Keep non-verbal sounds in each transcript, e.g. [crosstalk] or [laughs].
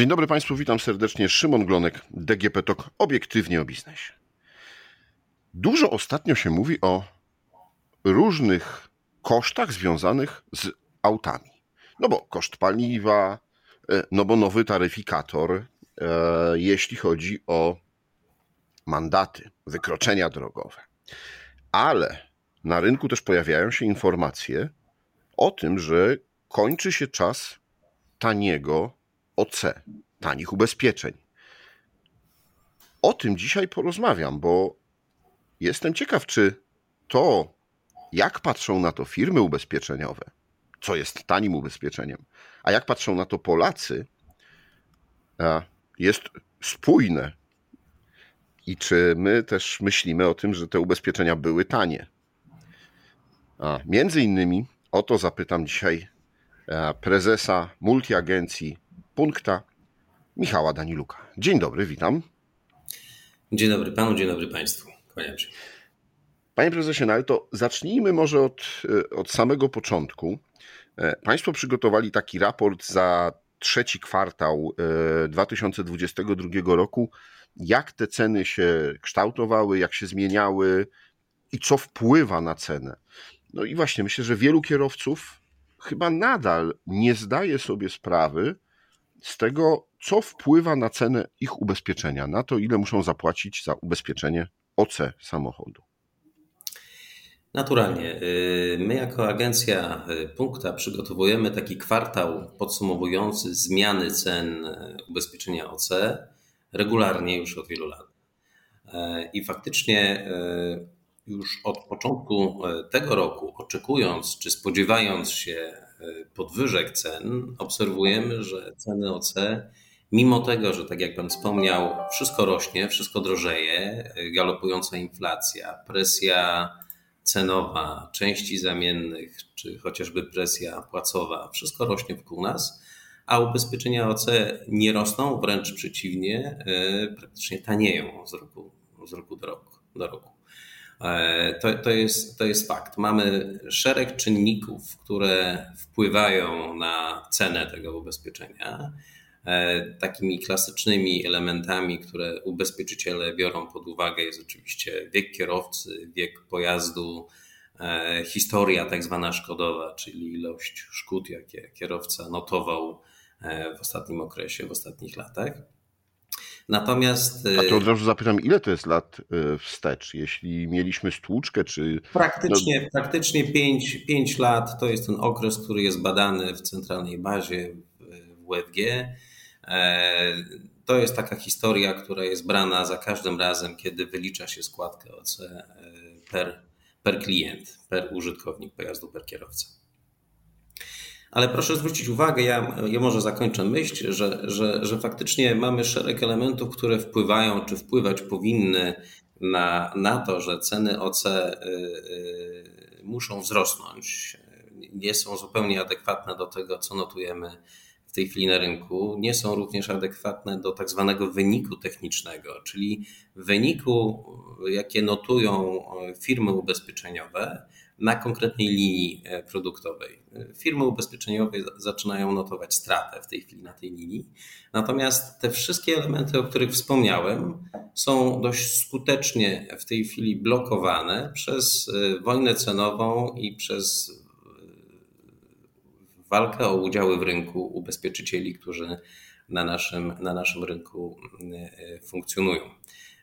Dzień dobry Państwu, witam serdecznie. Szymon Glonek, DGP TOK, obiektywnie o biznesie. Dużo ostatnio się mówi o różnych kosztach związanych z autami. No bo koszt paliwa, e, no bo nowy taryfikator, e, jeśli chodzi o mandaty, wykroczenia drogowe. Ale na rynku też pojawiają się informacje o tym, że kończy się czas taniego OC, tanich ubezpieczeń. O tym dzisiaj porozmawiam, bo jestem ciekaw, czy to, jak patrzą na to firmy ubezpieczeniowe, co jest tanim ubezpieczeniem, a jak patrzą na to Polacy, jest spójne. I czy my też myślimy o tym, że te ubezpieczenia były tanie? A między innymi o to zapytam dzisiaj prezesa multiagencji Punkta, Michała Daniluka. Dzień dobry, witam. Dzień dobry panu, dzień dobry państwu. Kłaniam się. Panie prezesie, no ale to zacznijmy może od, od samego początku. E, państwo przygotowali taki raport za trzeci kwartał 2022 e, roku. Jak te ceny się kształtowały, jak się zmieniały i co wpływa na cenę? No i właśnie myślę, że wielu kierowców chyba nadal nie zdaje sobie sprawy, z tego, co wpływa na cenę ich ubezpieczenia, na to, ile muszą zapłacić za ubezpieczenie OC samochodu. Naturalnie. Y, my jako agencja y, Punkta przygotowujemy taki kwartał podsumowujący zmiany cen y, ubezpieczenia OC regularnie już od wielu lat. I faktycznie już od początku tego roku, oczekując czy spodziewając się podwyżek cen obserwujemy, że ceny OC, mimo tego, że tak jak Pan wspomniał, wszystko rośnie, wszystko drożeje, galopująca inflacja, presja cenowa, części zamiennych, czy chociażby presja płacowa, wszystko rośnie wokół nas, a ubezpieczenia OC nie rosną, wręcz przeciwnie, e, praktycznie tanieją z roku, z roku do roku. Do roku. E, to, to, jest, to jest fakt. Mamy szereg czynników, które wpływają na cenę tego ubezpieczenia. E, takimi klasycznymi elementami, które ubezpieczyciele biorą pod uwagę, jest oczywiście wiek kierowcy, wiek pojazdu, e, historia tak zwana szkodowa, czyli ilość szkód, jakie kierowca notował w ostatnim okresie, w ostatnich latach. Natomiast. A to od razu zapytam, ile to jest lat y, wstecz? Jeśli mieliśmy stłuczkę, czy. Praktycznie, no... praktycznie 5, 5 lat to jest ten okres, który jest badany w centralnej bazie w UFG. E, to jest taka historia, która jest brana za każdym razem, kiedy wylicza się składkę OC e, per, per klient, per użytkownik pojazdu, per kierowca. Ale proszę zwrócić uwagę, ja, ja może zakończę myśl, że, że, że faktycznie mamy szereg elementów, które wpływają, czy wpływać powinny na, na to, że ceny OC y, y, muszą wzrosnąć. Nie są zupełnie adekwatne do tego, co notujemy w tej chwili na rynku. Nie są również adekwatne do tak zwanego wyniku technicznego, czyli wyniku, jakie notują firmy ubezpieczeniowe na konkretnej linii e, produktowej. Firmy ubezpieczeniowe zaczynają notować stratę w tej chwili na tej linii. Natomiast te wszystkie elementy, o których wspomniałem, są dość skutecznie w tej chwili blokowane przez e, wojnę cenową i przez e, walkę o udziały w rynku ubezpieczycieli, którzy na naszym, na naszym rynku funkcjonują.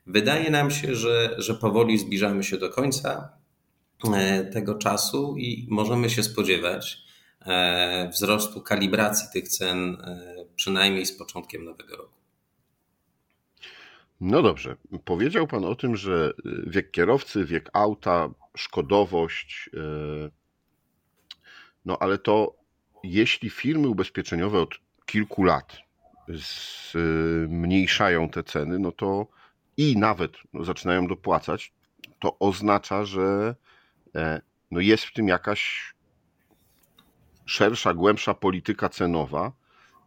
Wydaje nam się, że, że powoli zbliżamy się do końca. E, tego czasu i możemy się spodziewać e, wzrostu kalibracji tych cen e, przynajmniej z początkiem nowego roku. No dobrze. Powiedział Pan o tym, że wiek kierowcy, wiek auta, szkodowość. No ale to jeśli firmy ubezpieczeniowe od kilku lat zmniejszają te ceny, no to i nawet zaczynają dopłacać, to oznacza, że no jest w tym jakaś szersza, głębsza polityka cenowa,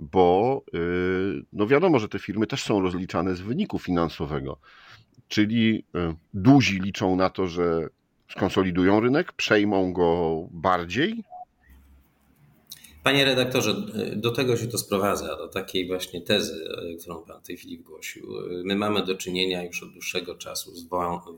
bo y, no wiadomo, że te firmy też są rozliczane z wyniku finansowego. Czyli y, duzi liczą na to, że skonsolidują rynek, przejmą go bardziej. Panie redaktorze, do tego się to sprowadza, do takiej właśnie tezy, którą Pan w tej chwili wygłosił. My mamy do czynienia już od dłuższego czasu z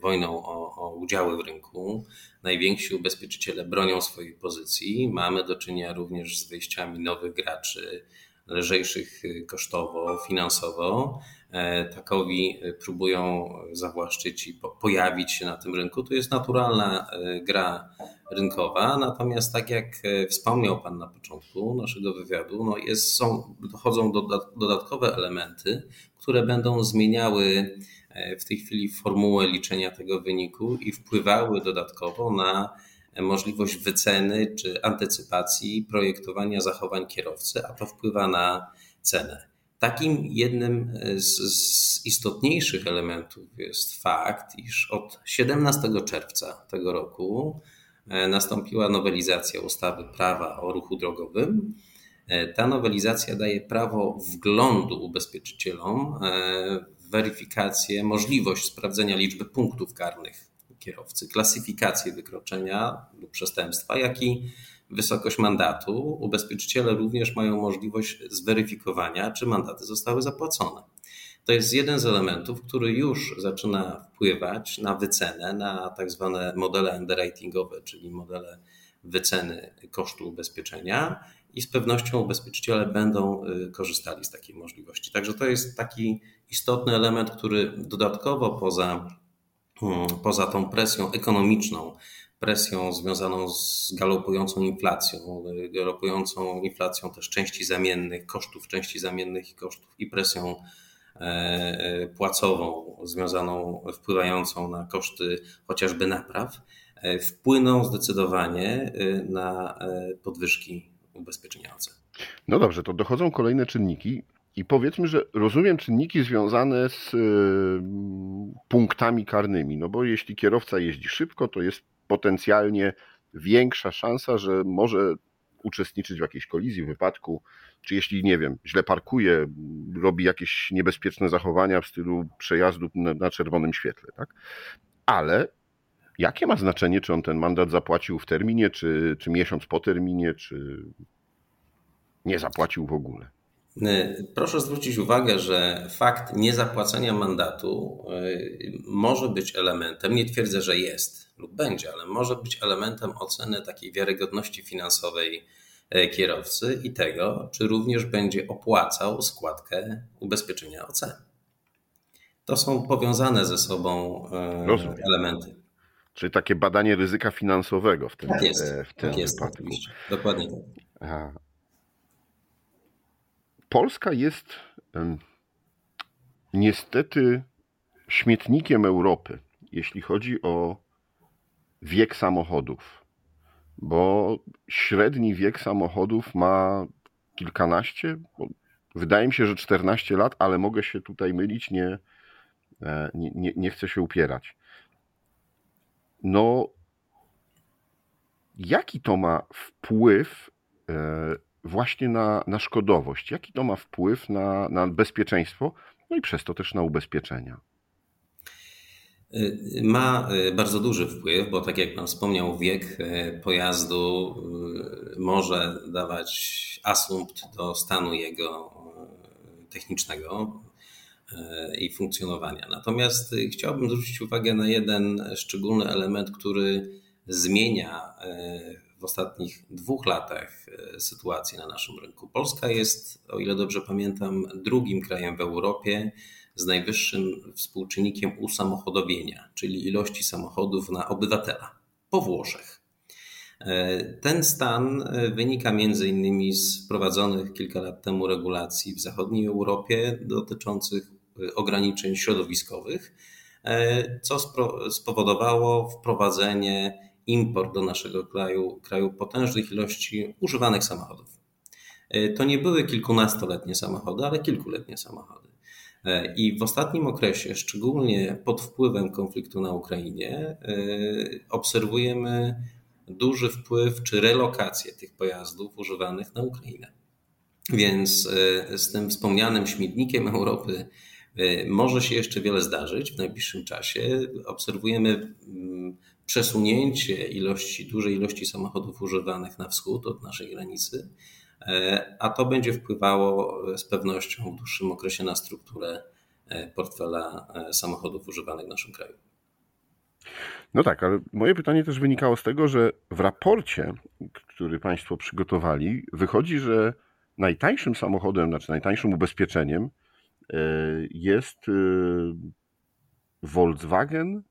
wojną o, o udziały w rynku. Najwięksi ubezpieczyciele bronią swojej pozycji. Mamy do czynienia również z wyjściami nowych graczy, lżejszych kosztowo, finansowo. E, takowi próbują zawłaszczyć i pojawić się na tym rynku. To jest naturalna e, gra rynkowa. Natomiast tak jak e, wspomniał Pan na początku naszego wywiadu, no jest, są, dochodzą do, dodatkowe elementy, które będą zmieniały e, w tej chwili formułę liczenia tego wyniku i wpływały dodatkowo na możliwość wyceny czy antycypacji projektowania zachowań kierowcy, a to wpływa na cenę. Takim jednym z, z, istotniejszych elementów jest fakt, iż od 17 czerwca tego roku E, nastąpiła nowelizacja ustawy prawa o ruchu drogowym. E, ta nowelizacja daje prawo wglądu ubezpieczycielom e, weryfikację, możliwość sprawdzenia liczby punktów karnych kierowcy, klasyfikację wykroczenia lub przestępstwa, jak i wysokość mandatu. Ubezpieczyciele również mają możliwość zweryfikowania, czy mandaty zostały zapłacone. To jest jeden z elementów, który już zaczyna wpływać na wycenę, na tak zwane modele underwritingowe, czyli modele wyceny kosztu ubezpieczenia i z pewnością ubezpieczyciele będą y, korzystali z takiej możliwości. Także to jest taki istotny element, który dodatkowo poza, hmm, poza tą presją ekonomiczną, presją związaną z galopującą inflacją, galopującą inflacją też części zamiennych, kosztów części zamiennych i kosztów i presją płacową związaną, wpływającą na koszty chociażby napraw, e, wpłyną zdecydowanie na podwyżki ubezpieczenia OC. No dobrze, to dochodzą kolejne czynniki. I powiedzmy, że rozumiem czynniki związane z punktami karnymi, no bo jeśli kierowca jeździ szybko, to jest potencjalnie większa szansa, że może uczestniczyć w jakiejś kolizji, wypadku, czy jeśli, nie wiem, źle parkuje, robi jakieś niebezpieczne zachowania w stylu przejazdu na, czerwonym świetle, tak? Ale jakie ma znaczenie, czy on ten mandat zapłacił w terminie, czy, czy miesiąc po terminie, czy nie zapłacił w ogóle? Proszę zwrócić uwagę, że fakt niezapłacenia mandatu y, może być elementem, nie twierdzę, że jest lub będzie, ale może być elementem oceny takiej wiarygodności finansowej e, kierowcy i tego, czy również będzie opłacał składkę ubezpieczenia OC. To są powiązane ze sobą e, Rozumiem. elementy. Czyli takie badanie ryzyka finansowego w tym, tak jest, e, w tym tak jest, wypadku. Oczywiście. Dokładnie tak. Polska jest niestety śmietnikiem Europy, jeśli chodzi o wiek samochodów, bo średni wiek samochodów ma kilkanaście, wydaje mi się, że 14 lat, ale mogę się tutaj mylić, nie, e, nie, nie, nie chcę się upierać. No, jaki to ma wpływ e, właśnie na, na szkodowość? Jaki to ma wpływ na, na bezpieczeństwo, no i przez to też na ubezpieczenia? Ma y, bardzo duży wpływ, bo tak jak Pan wspomniał, wiek y, pojazdu y, może dawać asumpt do stanu jego technicznego i funkcjonowania. Natomiast chciałbym zwrócić uwagę na jeden szczególny element, który zmienia w ostatnich dwóch latach sytuację na naszym rynku. Polska jest, o ile dobrze pamiętam, drugim krajem w Europie, z najwyższym współczynnikiem usamochodowienia, czyli ilości samochodów na obywatela po Włoszech. E, ten stan e, wynika między innymi z wprowadzonych kilka lat temu regulacji w zachodniej Europie dotyczących e, ograniczeń środowiskowych, co spowodowało wprowadzenie import do naszego kraju, kraju potężnych ilości używanych samochodów. To nie były kilkunastoletnie samochody, ale kilkuletnie samochody. E, I w ostatnim okresie, szczególnie pod wpływem konfliktu na Ukrainie, e, obserwujemy duży wpływ czy relokację tych pojazdów używanych na Ukrainę. Więc e, z tym wspomnianym śmietnikiem Europy może się jeszcze wiele zdarzyć w najbliższym czasie. Obserwujemy przesunięcie ilości, dużej ilości samochodów używanych na wschód od naszej granicy a to będzie wpływało z pewnością w dłuższym okresie na strukturę portfela samochodów używanych w naszym kraju. No tak, ale moje pytanie też wynikało z tego, że w raporcie, który Państwo przygotowali, wychodzi, że najtańszym samochodem, znaczy najtańszym ubezpieczeniem e, jest e, Volkswagen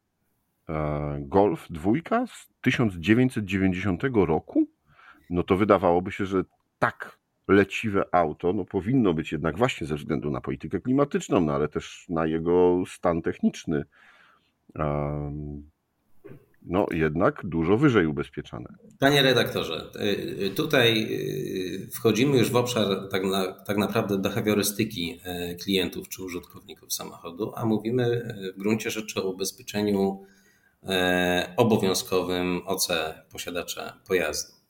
e, Golf 2 z 1990 roku. No to wydawałoby się, że tak leciwe auto no powinno być jednak właśnie ze względu na politykę klimatyczną, no ale też na jego stan techniczny no jednak dużo wyżej ubezpieczane. Panie redaktorze, y, y, tutaj y, wchodzimy już w obszar tak, na, tak naprawdę behawiorystyki klientów czy użytkowników samochodu, a mówimy w gruncie rzeczy o ubezpieczeniu obowiązkowym OC posiadacza pojazdu.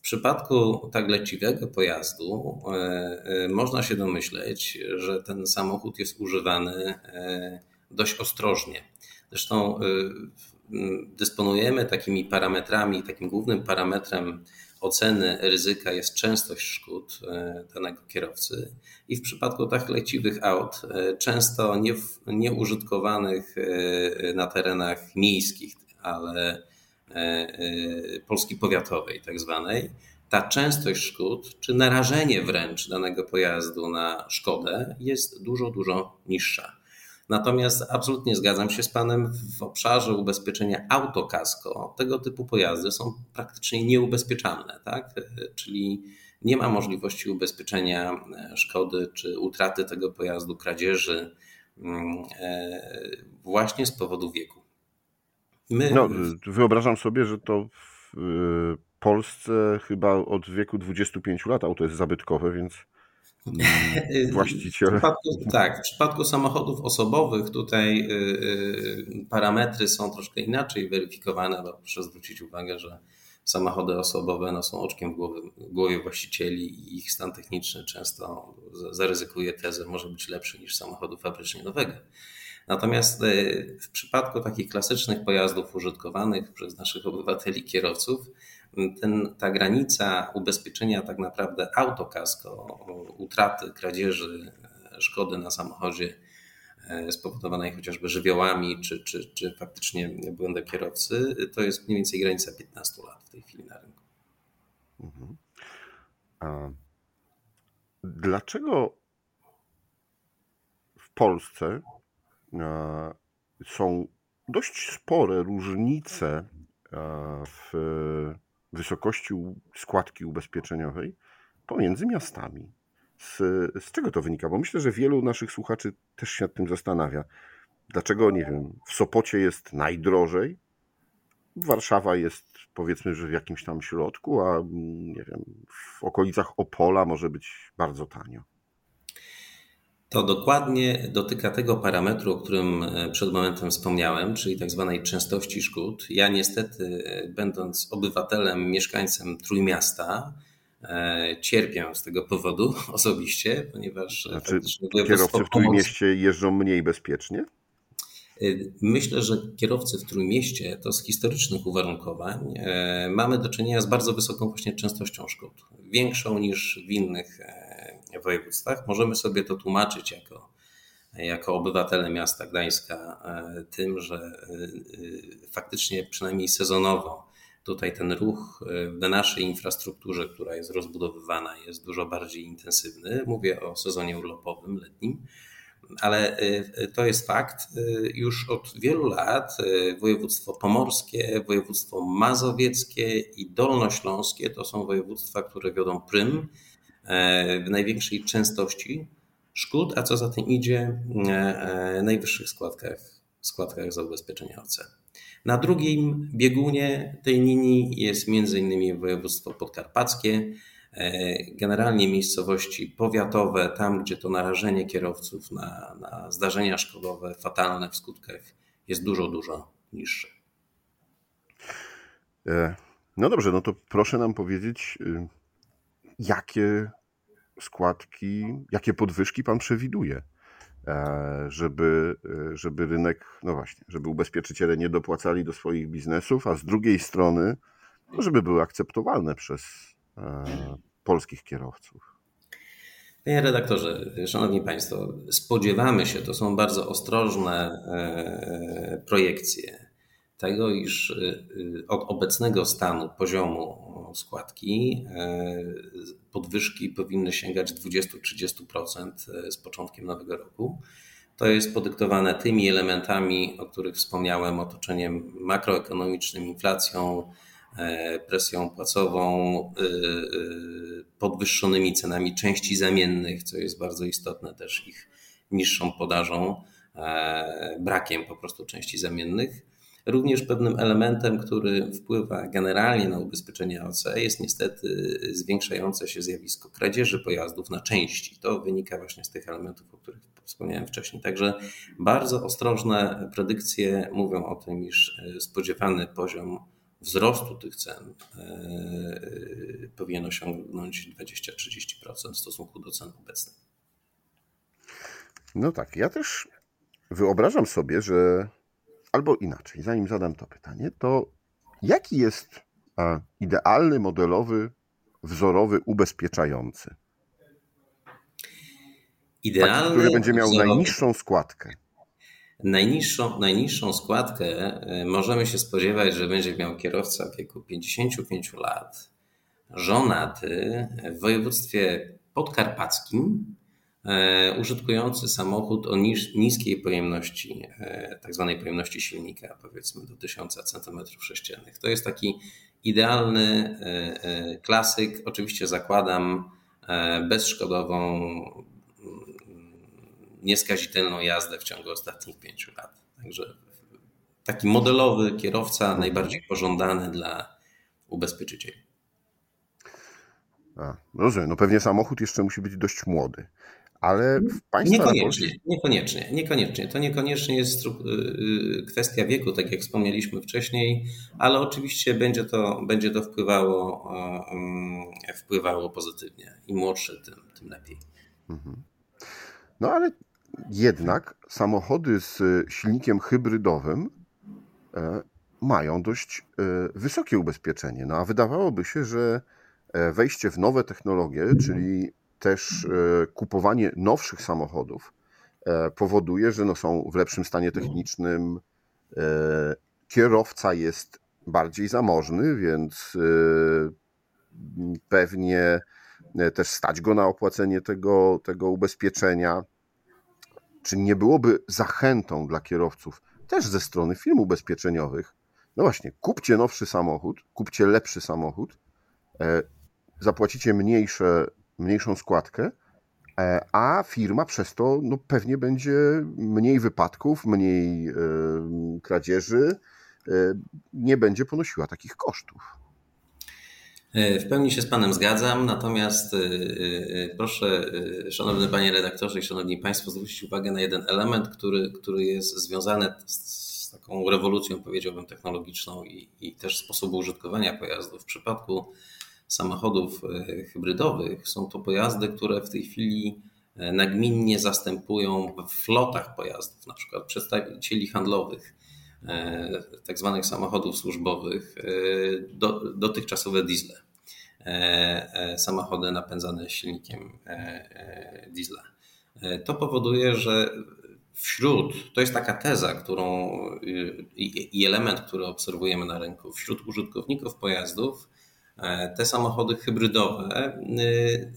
W przypadku tak leciwego pojazdu można się domyśleć, że ten samochód jest używany dość ostrożnie. Zresztą dysponujemy takimi parametrami, takim głównym parametrem oceny ryzyka jest częstość szkód e, danego kierowcy i w przypadku tak leciwych aut, e, często nie, nieużytkowanych e, na terenach miejskich, ale Polski powiatowej tak zwanej, ta częstość szkód, czy narażenie wręcz danego pojazdu na szkodę jest dużo, dużo niższa. Natomiast absolutnie zgadzam się z Panem w obszarze ubezpieczenia autokasko. Tego typu pojazdy są praktycznie nieubezpieczalne, tak? czyli nie ma możliwości ubezpieczenia e, szkody czy utraty tego pojazdu, kradzieży mm, e, właśnie z powodu wieku. My... No, wyobrażam sobie, że to w e, Polsce chyba od wieku 25 lat auto jest zabytkowe, więc [laughs] właściciel. W przypadku, tak, w przypadku samochodów osobowych tutaj y, y, parametry są troszkę inaczej weryfikowane, bo proszę zwrócić uwagę, że samochody osobowe no, są oczkiem w głowie, w głowie właścicieli i ich stan techniczny często zaryzykuje tezę, może być lepszy niż samochodu fabrycznie nowego. Natomiast y, w przypadku takich klasycznych pojazdów użytkowanych przez naszych obywateli, kierowców, ten, ta granica ubezpieczenia tak naprawdę autokasko, utraty, kradzieży, szkody na samochodzie e, spowodowanej chociażby żywiołami, czy, czy, czy faktycznie błędem kierowcy, to jest mniej więcej granica 15 lat w tej chwili na rynku. Mhm. Dlaczego w Polsce e, są dość spore różnice e, w wysokości składki ubezpieczeniowej pomiędzy miastami. Z, z czego to wynika? Bo myślę, że wielu naszych słuchaczy też się nad tym zastanawia. Dlaczego, nie wiem, w Sopocie jest najdrożej, Warszawa jest powiedzmy, że w jakimś tam środku, a nie wiem, w okolicach Opola może być bardzo tanio. To dokładnie dotyka tego parametru, o którym e, przed momentem wspomniałem, czyli tak zwanej częstości szkód. Ja niestety, e, będąc obywatelem, mieszkańcem Trójmiasta, e, cierpię z tego powodu [laughs] osobiście, ponieważ... Znaczy, kierowcy w Trójmieście jeżdżą mniej bezpiecznie? Myślę, że kierowcy w Trójmieście to z historycznych uwarunkowań mamy do czynienia z bardzo wysoką właśnie częstością szkód. Większą niż w innych województwach. Możemy sobie to tłumaczyć jako, jako obywatele miasta Gdańska e, tym, że e, faktycznie przynajmniej sezonowo tutaj ten ruch w naszej infrastrukturze, która jest rozbudowywana, jest dużo bardziej intensywny. Mówię o sezonie urlopowym, letnim. Ale e, to jest fakt. Już od wielu lat województwo pomorskie, województwo mazowieckie i dolnośląskie to są województwa, które wiodą prym E, w największej częstości szkód, a co za tym idzie, e, e, najwyższych składkach, składkach za ubezpieczenie OC. Na drugim biegunie tej linii jest m.in. województwo podkarpackie, generalnie miejscowości powiatowe, tam gdzie to narażenie kierowców na, na zdarzenia szkodowe fatalne w skutkach jest dużo, dużo niższe. No dobrze, no to proszę nam powiedzieć, y, jakie składki, jakie podwyżki pan przewiduje, e, żeby, e, żeby rynek, no właśnie, żeby ubezpieczyciele nie dopłacali do swoich biznesów, a z drugiej strony, no żeby były akceptowalne przez, e, polskich kierowców? Panie redaktorze, szanowni państwo, spodziewamy się, to są bardzo ostrożne projekcje tego, iż e, od obecnego stanu poziomu składki e, podwyżki powinny sięgać 20-30% z początkiem nowego roku. To jest podyktowane tymi elementami, o których wspomniałem, otoczeniem makroekonomicznym, inflacją, E, presją płacową, e, e, podwyższonymi cenami części zamiennych, co jest bardzo istotne, też ich niższą podażą, brakiem po prostu części zamiennych. Również pewnym elementem, który wpływa generalnie na ubezpieczenie OC jest niestety zwiększające się zjawisko kradzieży pojazdów na części. To wynika właśnie z tych elementów, o których wspomniałem wcześniej. Także bardzo ostrożne predykcje mówią o tym, iż spodziewany poziom wzrostu tych cen e, e, powinien osiągnąć 20-30% w stosunku do cen obecnych. No tak, ja też wyobrażam sobie, że albo inaczej, zanim zadam to pytanie, to jaki jest idealny, modelowy, wzorowy, ubezpieczający? Idealny, Taki, który będzie miał wzorowy. najniższą składkę. Najniższą, najniższą składkę e, możemy się spodziewać, że będzie miał kierowca w wieku 55 lat, żonaty w województwie podkarpackim, e, użytkujący samochód o niż, niskiej pojemności, e, tak zwanej pojemności silnika, powiedzmy do 1000 cm3. To jest taki idealny klasyk. Oczywiście zakładam bezszkodową nieskazitelną jazdę w ciągu ostatnich pięciu lat. Także taki modelowy kierowca, najbardziej pożądany dla ubezpieczycieli. A, rozumiem. No pewnie samochód jeszcze musi być dość młody. Ale w państwa niekoniecznie, niekoniecznie, niekoniecznie. To niekoniecznie jest y, y, kwestia wieku, tak jak wspomnieliśmy wcześniej, ale oczywiście będzie to, będzie to wpływało, y, wpływało pozytywnie. Im młodszy, tym, tym lepiej. Mhm. No ale jednak samochody z silnikiem hybrydowym e, mają dość e, wysokie ubezpieczenie. No a wydawałoby się, że e, wejście w nowe technologie, czyli też kupowanie nowszych samochodów, powoduje, że no są w lepszym stanie technicznym. Kierowca jest bardziej zamożny, więc pewnie też stać go na opłacenie tego, tego ubezpieczenia. Czy nie byłoby zachętą dla kierowców, też ze strony firm ubezpieczeniowych, no właśnie, kupcie nowszy samochód, kupcie lepszy samochód, e, zapłacicie mniejsze, mniejszą składkę, e, a firma przez to no, pewnie będzie mniej wypadków, mniej e, kradzieży, nie będzie ponosiła takich kosztów. E, w pełni się z Panem zgadzam, natomiast e, e, proszę, Szanowny Panie Redaktorze i Szanowni Państwo, zwrócić uwagę na jeden element, który, który jest związany z taką rewolucją, powiedziałbym, technologiczną i, i też sposobu użytkowania pojazdów. W przypadku samochodów hybrydowych są to pojazdy, które w tej chwili nagminnie zastępują w flotach pojazdów, na przykład przedstawicieli handlowych E, tak zwanych samochodów służbowych e, do, dotychczasowe diesle. E, samochody napędzane silnikiem diesla. To powoduje, że wśród, to jest taka teza, którą i, element, który obserwujemy na rynku, wśród użytkowników pojazdów, te samochody hybrydowe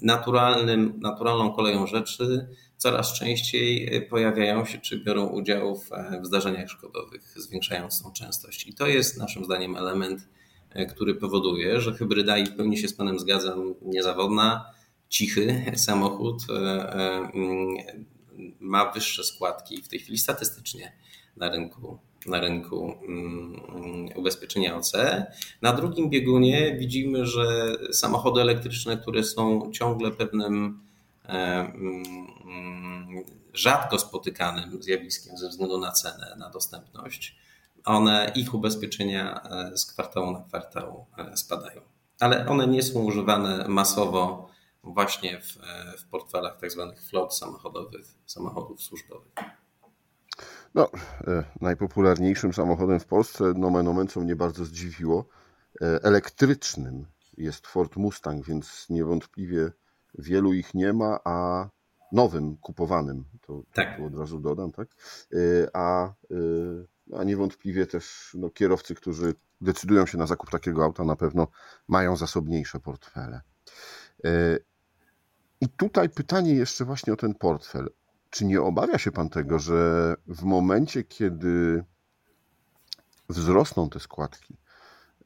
naturalnym, naturalną koleją rzeczy coraz częściej e, pojawiają się czy biorą udział w, e, w zdarzeniach szkodowych, zwiększając tą częstość. I to jest naszym zdaniem element, e, który powoduje, że hybryda, i w pełni się z Panem zgadzam, niezawodna, cichy samochód ma wyższe składki w tej chwili statystycznie na rynku na rynku mm, ubezpieczenia OC. Na drugim biegunie widzimy, że samochody elektryczne, które są ciągle pewnym Mm, rzadko spotykanym zjawiskiem ze względu na cenę, na dostępność, one, ich ubezpieczenia e, z kwartału na kwartał e, spadają. Ale one nie są używane masowo właśnie w, e, w portfelach tak zwanych flot samochodowych, samochodów służbowych. No, najpopularniejszym samochodem w Polsce, nomen omen, co mnie bardzo zdziwiło, elektrycznym jest Ford Mustang, więc niewątpliwie wielu ich nie ma, a nowym, kupowanym, to, tak. to od razu dodam, tak? Y, a, a niewątpliwie też no, kierowcy, którzy decydują się na zakup takiego auta, na pewno mają zasobniejsze portfele. I tutaj pytanie jeszcze właśnie o ten portfel. Czy nie obawia się pan tego, że w momencie, kiedy wzrosną te składki,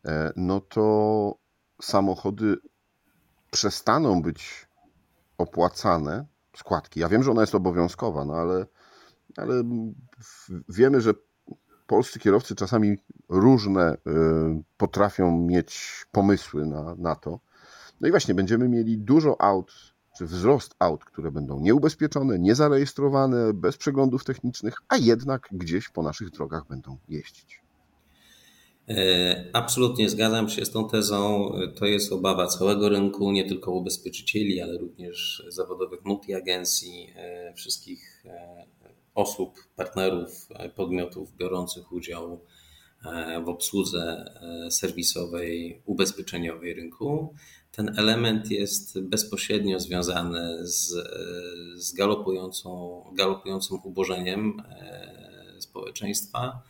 e, no to samochody przestaną być opłacane, składki. Ja wiem, że ona jest obowiązkowa, no ale, ale wiemy, że polscy kierowcy czasami różne y, potrafią mieć pomysły na, na to. No i właśnie będziemy mieli dużo aut, czy wzrost aut, które będą nieubezpieczone, niezarejestrowane, bez przeglądów technicznych, a jednak gdzieś po naszych drogach będą jeździć. E, absolutnie zgadzam się z tą tezą. To jest obawa całego rynku, nie tylko ubezpieczycieli, ale również zawodowych multiagencji, e, wszystkich e, osób, partnerów, podmiotów biorących udział w obsłudze serwisowej, ubezpieczeniowej rynku. Ten element jest bezpośrednio związany z, z galopującą, galopującym ubożeniem społeczeństwa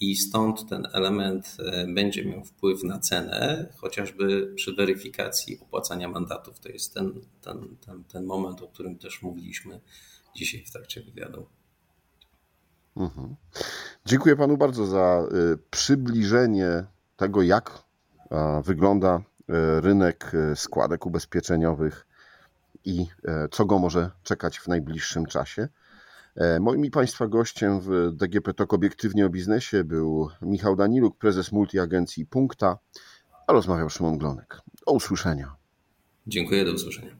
i stąd ten element e, będzie miał wpływ na cenę, chociażby przy weryfikacji opłacania mandatów. To jest ten, ten, ten, ten moment, o którym też mówiliśmy dzisiaj w trakcie wywiadu. Mhm. Dziękuję panu bardzo za y, przybliżenie tego, jak wygląda rynek y, składek ubezpieczeniowych i co go może czekać w najbliższym czasie. E, moim i Państwa gościem w DGP TOK obiektywnie o biznesie był Michał Daniluk, prezes multiagencji Punkta, a rozmawiał Szymon Glonek. Do usłyszenia. Dziękuję, do usłyszenia.